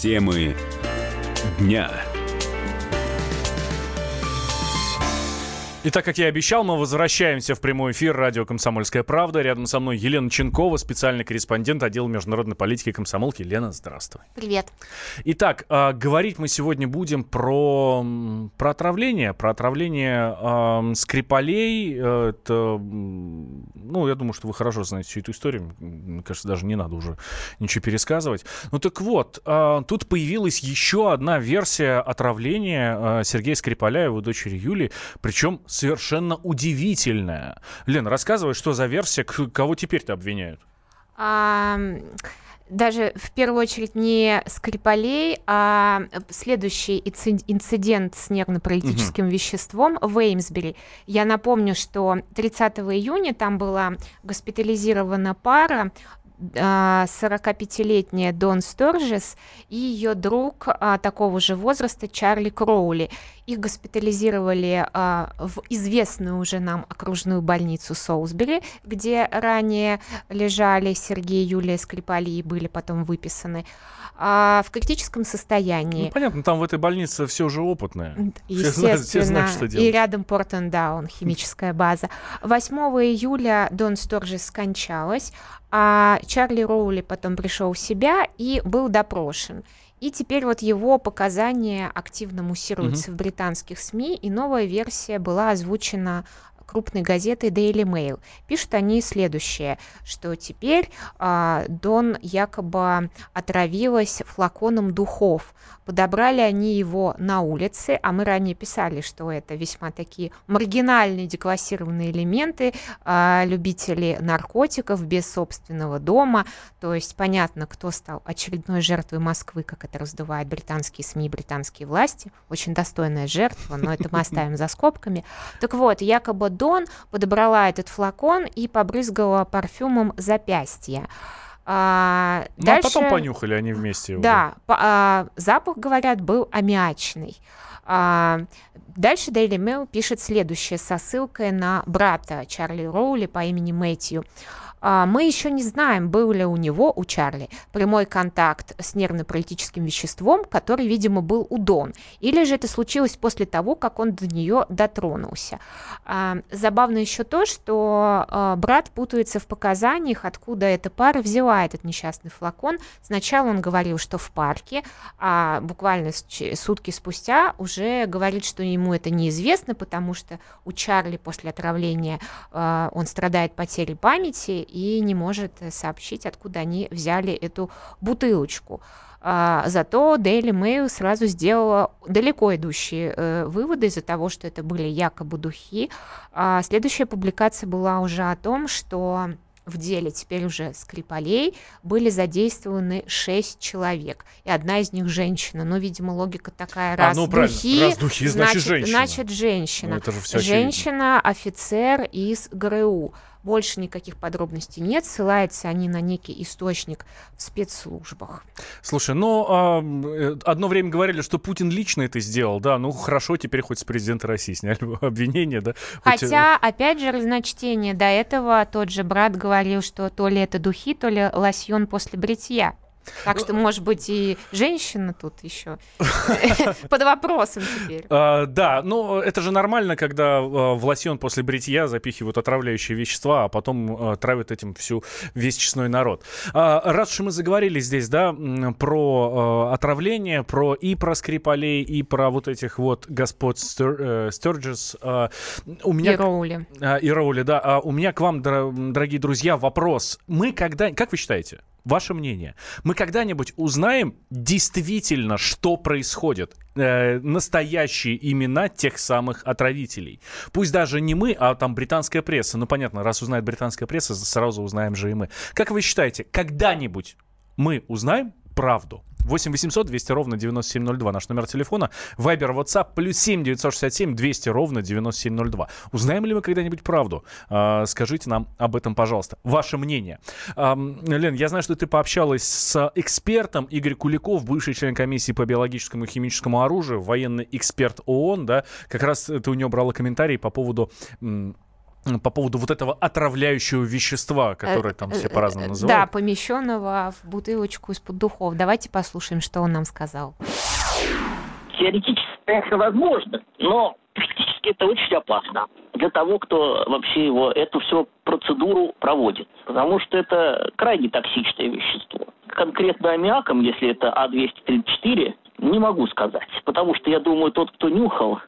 Темы дня. Итак, как я и обещал, мы возвращаемся в прямой эфир радио «Комсомольская правда». Рядом со мной Елена Ченкова, специальный корреспондент отдела международной политики комсомолки. Лена, здравствуй. Привет. Итак, э, говорить мы сегодня будем про, про отравление, про отравление э, Скрипалей. Это, ну, я думаю, что вы хорошо знаете всю эту историю. Мне кажется, даже не надо уже ничего пересказывать. Ну так вот, э, тут появилась еще одна версия отравления э, Сергея Скрипаля и его дочери Юли, причем совершенно удивительная. Лен, рассказывай, что за версия, кого теперь-то обвиняют? А, даже в первую очередь не Скрипалей, а следующий инцидент с нервно-паралитическим угу. веществом в Эймсбери. Я напомню, что 30 июня там была госпитализирована пара, 45-летняя Дон Сторжес и ее друг а, такого же возраста Чарли Кроули. Их госпитализировали а, в известную уже нам окружную больницу Соусбери, где ранее лежали Сергей и Юлия Скрипали и были потом выписаны а, в критическом состоянии. Ну, понятно, там в этой больнице все уже опытное. Естественно. Все знают, все знают, что делать. И рядом Портендаун, химическая база. 8 июля Дон Сторжес скончалась, а Чарли Роули потом пришел в себя и был допрошен. И теперь вот его показания активно муссируются mm-hmm. в британских СМИ, и новая версия была озвучена крупной газеты Daily Mail. Пишут они следующее, что теперь э, Дон якобы отравилась флаконом духов. Подобрали они его на улице, а мы ранее писали, что это весьма такие маргинальные деклассированные элементы, э, любители наркотиков без собственного дома. То есть понятно, кто стал очередной жертвой Москвы, как это раздувают британские СМИ, британские власти. Очень достойная жертва, но это мы оставим за скобками. Так вот, якобы Дон подобрала этот флакон и побрызгала парфюмом запястья. А, ну, дальше... а потом понюхали они вместе его. Да, по, а, запах, говорят, был аммиачный. А, дальше Daily Mail пишет следующее со ссылкой на брата Чарли Роули по имени Мэтью. А, мы еще не знаем, был ли у него, у Чарли, прямой контакт с нервно-паралитическим веществом, который, видимо, был у Дон. Или же это случилось после того, как он до нее дотронулся. А, забавно еще то, что а, брат путается в показаниях, откуда эта пара взяла этот несчастный флакон. Сначала он говорил, что в парке, а буквально сутки спустя уже говорит, что ему это неизвестно, потому что у Чарли после отравления он страдает потерей памяти, и не может сообщить, откуда они взяли эту бутылочку. А, зато Daily Mail сразу сделала далеко идущие э, выводы из-за того, что это были якобы духи. А следующая публикация была уже о том, что в деле теперь уже Скрипалей были задействованы шесть человек, и одна из них женщина. Ну, видимо, логика такая, раз а, ну, духи, раз духи, значит, значит женщина. Значит, женщина. Ну, это же все женщина, очевидно. офицер из ГРУ. Больше никаких подробностей нет, ссылаются они на некий источник в спецслужбах. Слушай, ну, а, э, одно время говорили, что Путин лично это сделал, да, ну хорошо, теперь хоть с президента России сняли обвинение, да. Хоть... Хотя, опять же, разночтение, до этого тот же брат говорил, что то ли это духи, то ли лосьон после бритья. Так что, может быть, и женщина тут еще под вопросом теперь. А, да, ну это же нормально, когда а, в лосьон после бритья запихивают отравляющие вещества, а потом а, травят этим всю весь честной народ. Раз уж мы заговорили здесь, да, про отравление, про и про Скрипалей, и про вот этих вот господ Стерджес. У меня... И Роули. И Роули, да. У меня к вам, дорогие друзья, вопрос. Мы когда... Как вы считаете? Ваше мнение. Мы когда-нибудь узнаем действительно, что происходит? Э, настоящие имена тех самых отравителей. Пусть даже не мы, а там британская пресса. Ну, понятно, раз узнает британская пресса, сразу узнаем же и мы. Как вы считаете, когда-нибудь мы узнаем правду? 8 800 200 ровно 9702. Наш номер телефона. Вайбер, WhatsApp, плюс 7 967 200 ровно 9702. Узнаем ли мы когда-нибудь правду? А, скажите нам об этом, пожалуйста. Ваше мнение. Лен, я знаю, что ты пообщалась с экспертом Игорь Куликов, бывший член комиссии по биологическому и химическому оружию, военный эксперт ООН, да? Как раз ты у него брала комментарии по поводу по поводу вот этого отравляющего вещества, которое там все Э, по-разному э, называют. Да, помещенного в бутылочку из-под духов. Давайте послушаем, что он нам сказал. Теоретически, конечно, возможно, но практически это очень опасно для того, кто вообще его, эту всю процедуру проводит. Потому что это крайне токсичное вещество. Конкретно аммиаком, если это А234, не могу сказать. Потому что, я думаю, тот, кто нюхал,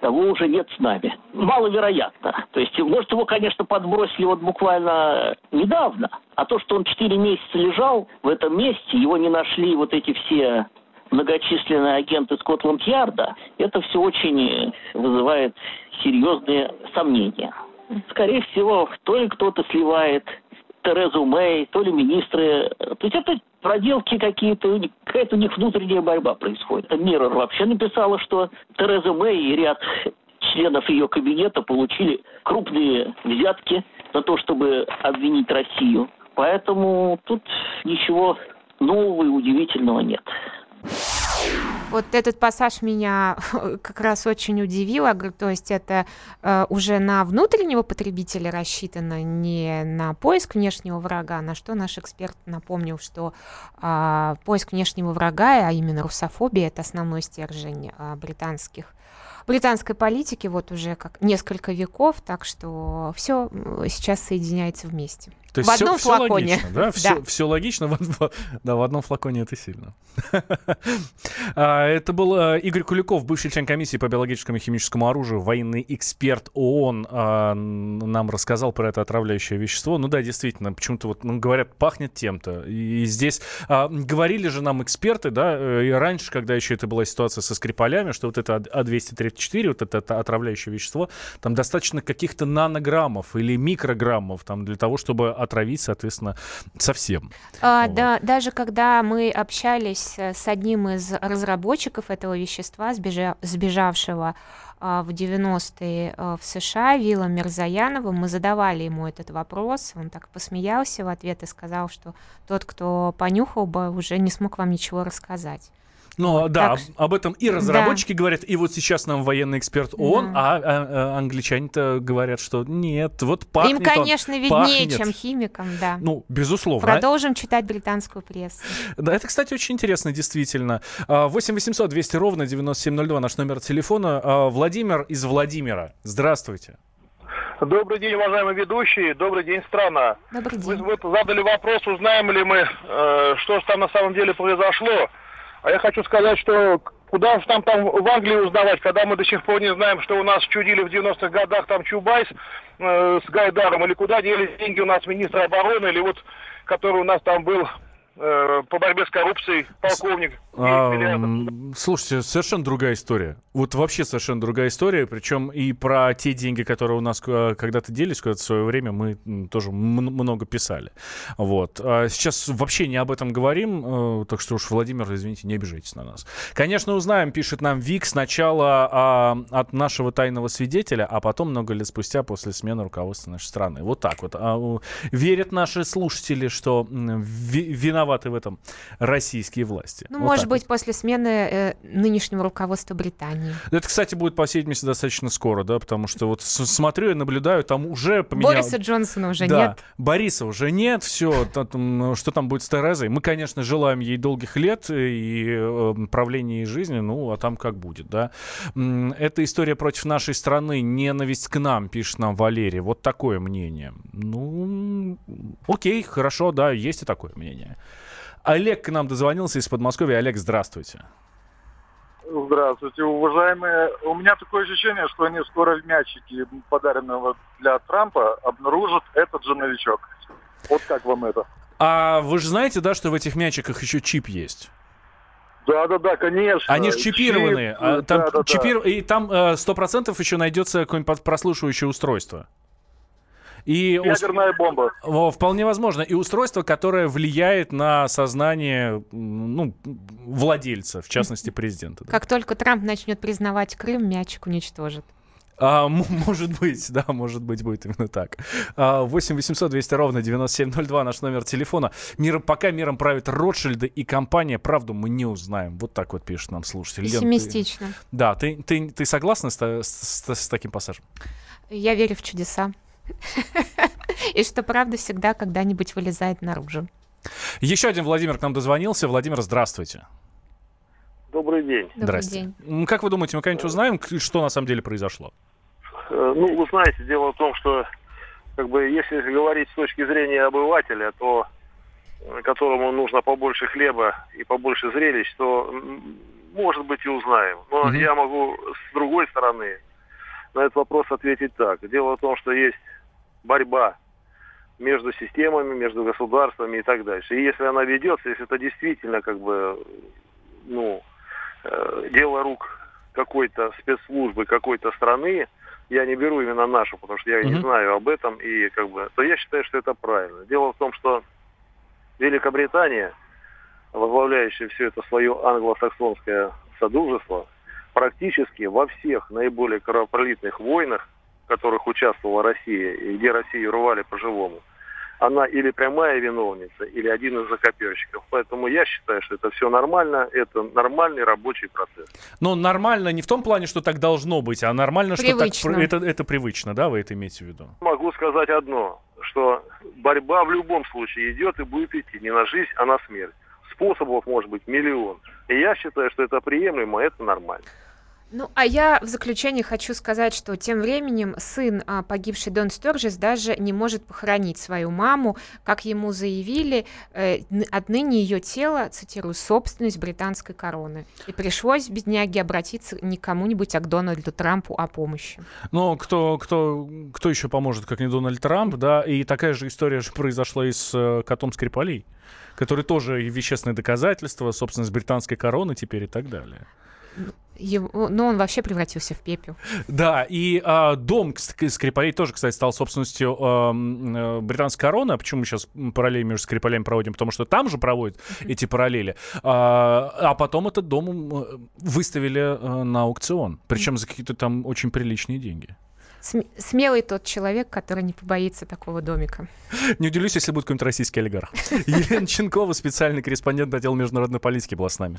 того уже нет с нами. Маловероятно. То есть, может, его, конечно, подбросили вот буквально недавно, а то, что он 4 месяца лежал в этом месте, его не нашли вот эти все многочисленные агенты Скотланд-Ярда, это все очень вызывает серьезные сомнения. Скорее всего, то ли кто-то сливает Терезу Мэй, то ли министры. То есть это проделки какие-то, какая-то у них внутренняя борьба происходит. Миррор вообще написала, что Тереза Мэй и ряд членов ее кабинета получили крупные взятки за то, чтобы обвинить Россию. Поэтому тут ничего нового и удивительного нет. Вот этот пассаж меня как раз очень удивил. Говорю, То есть это э, уже на внутреннего потребителя рассчитано, не на поиск внешнего врага, на что наш эксперт напомнил, что а, поиск внешнего врага, а именно русофобия, это основной стержень а, британских британской политики вот уже как несколько веков, так что все сейчас соединяется вместе. То в одном всё, флаконе. логично, да? Все, Да. все логично, в, да, в одном флаконе это сильно. А, Это был а, Игорь Куликов, бывший член комиссии по биологическому и химическому оружию, военный эксперт ООН, а, нам рассказал про это отравляющее вещество. Ну да, действительно, почему-то вот ну, говорят, пахнет тем-то. И здесь а, говорили же нам эксперты, да, э, и раньше, когда еще это была ситуация со Скрипалями, что вот это А- А234, вот это, это отравляющее вещество, там достаточно каких-то нанограммов или микрограммов там для того, чтобы отравить, соответственно, совсем. А, Вот. да, даже когда мы общались э, с одним из разработчиков этого вещества, сбежа- сбежавшего а, в 90-е э, в США, Вилла Мирзаяновым, мы задавали ему этот вопрос, он так посмеялся в ответ и сказал, что тот, кто понюхал бы, уже не смог вам ничего рассказать. Ну да, так об, этом и разработчики говорят, и вот сейчас нам военный эксперт ООН, Да. а, а, а англичане-то говорят, что нет, вот пахнет Им, он, конечно, виднее, пахнет. чем химикам, да. Ну, безусловно. Продолжим читать британскую прессу. Да, это, кстати, очень интересно, действительно. А, 8 800 200 ровно 9702 наш номер телефона. А, Владимир из Владимира. Здравствуйте. Добрый день, уважаемые ведущие. Добрый день, страна. Добрый Вы день. вот задали вопрос, узнаем ли мы, э, что же там на самом деле произошло. А я хочу сказать, что куда же там, там в Англии узнавать, когда мы до сих пор не знаем, что у нас чудили в 90-х годах там Чубайс э, с Гайдаром, или куда делись деньги у нас министра обороны, или вот который у нас там был э, по борьбе с коррупцией, полковник. А, 9 миллиардов. м, слушайте, совершенно другая история. Вот вообще совершенно другая история. Причем и про те деньги, которые у нас э, когда-то делись, когда-то в свое время мы тоже много писали. Вот. А сейчас вообще не об этом говорим, э, так что уж, Владимир, извините, не обижайтесь на нас. Конечно, узнаем, пишет нам Вик, сначала а, от нашего тайного свидетеля, а потом много лет спустя после смены руководства нашей страны. Вот так вот. А, верят наши слушатели, что ви- виноваты в этом российские власти. Ну, Вот может быть, после смены э, нынешнего руководства Британии. Это, кстати, будет по всей видимости достаточно скоро, да, потому что вот смотрю и наблюдаю, там уже поменял... Бориса Джонсона уже да, нет. Бориса уже нет, все, что там будет с Терезой. Мы, конечно, желаем ей долгих лет и э, правления и жизни, ну, а там как будет, да. М, Это история против нашей страны, ненависть к нам, пишет нам Валерий. Вот такое мнение. Ну, окей, хорошо, да, есть и такое мнение. Олег к нам дозвонился из Подмосковья. Олег, здравствуйте. Здравствуйте, уважаемые. У меня такое ощущение, что они скоро в мячике, подаренного для Трампа, обнаружат этот же новичок. Вот как вам это? А вы же знаете, да, что в этих мячиках еще чип есть? Да, да, да, конечно. Они же чипированные. Чип, а там да, да, да. чипир- И там э, сто процентов еще найдется какое-нибудь прослушивающее устройство. И Ядерная бомба. во, вполне возможно. И устройство, которое влияет на сознание ну, владельца, в частности, президента. да. Как только Трамп начнет признавать Крым, мячик уничтожит. А, может быть, да, может быть, будет именно так. А, 8 800 200 ровно 9702 наш номер телефона. Мир, пока миром правят Ротшильды и компания, правду мы не узнаем. Вот так вот пишет нам слушатель. Лен, ты- Пессимистично. Да, ты, ты, ты согласна с, с- с- с таким пассажем? Я верю в чудеса. И что правда всегда когда-нибудь вылезает наружу. Еще один Владимир к нам дозвонился. Владимир, здравствуйте. Добрый день. Добрый Здрасте. день. Как вы думаете, мы когда-нибудь узнаем, к- что на самом деле произошло? Э, Ну, вы знаете, дело в том, что как бы если говорить с точки зрения обывателя, то э, которому нужно побольше хлеба и побольше зрелищ, то может быть и узнаем. Но Мгм. я могу с другой стороны на этот вопрос ответить так. Дело в том, что есть борьба между системами, между государствами и так дальше. И если она ведется, если это действительно как бы ну э, дело рук какой-то спецслужбы какой-то страны, я не беру именно нашу, потому что я не Мгм. знаю об этом, и как бы, то я считаю, что это правильно. Дело в том, что Великобритания, возглавляющая все это свое англосаксонское содружество, практически во всех наиболее кровопролитных войнах, которых участвовала Россия, и где Россию рвали по-живому, она или прямая виновница, или один из закоперщиков. Поэтому я считаю, что это все нормально, это нормальный рабочий процесс. Но нормально не в том плане, что так должно быть, а нормально, что так Привычно. это, это привычно, да, вы это имеете в виду? Могу сказать одно, что борьба в любом случае идет и будет идти не на жизнь, а на смерть. Способов может быть миллион. И я считаю, что это приемлемо, это нормально. Ну, а я в заключение хочу сказать, что тем временем сын а, погибшей Дон Сторжес даже не может похоронить свою маму. Как ему заявили, э, отныне ее тело, цитирую, собственность британской короны. И пришлось бедняге обратиться не к кому-нибудь, а к Дональду Трампу о помощи. Ну, кто, кто, кто еще поможет, как не Дональд Трамп, да? И такая же история же произошла и с э, котом Скрипалей, который тоже и вещественное доказательство, собственность британской короны теперь и так далее. Его- но он вообще превратился в пепел. Да, и а, дом Ск- Скрипалей тоже, кстати, стал собственностью э, британской короны. А почему мы сейчас параллели между Скрипалями проводим? Потому что там же проводят эти параллели. А, а потом этот дом э, выставили э, на аукцион. Причем за какие-то там очень приличные деньги. См- смелый тот человек, который не побоится такого домика. Не удивлюсь, если будет какой-нибудь российский олигарх. Елена Ченкова, специальный корреспондент отдела международной политики, была с нами.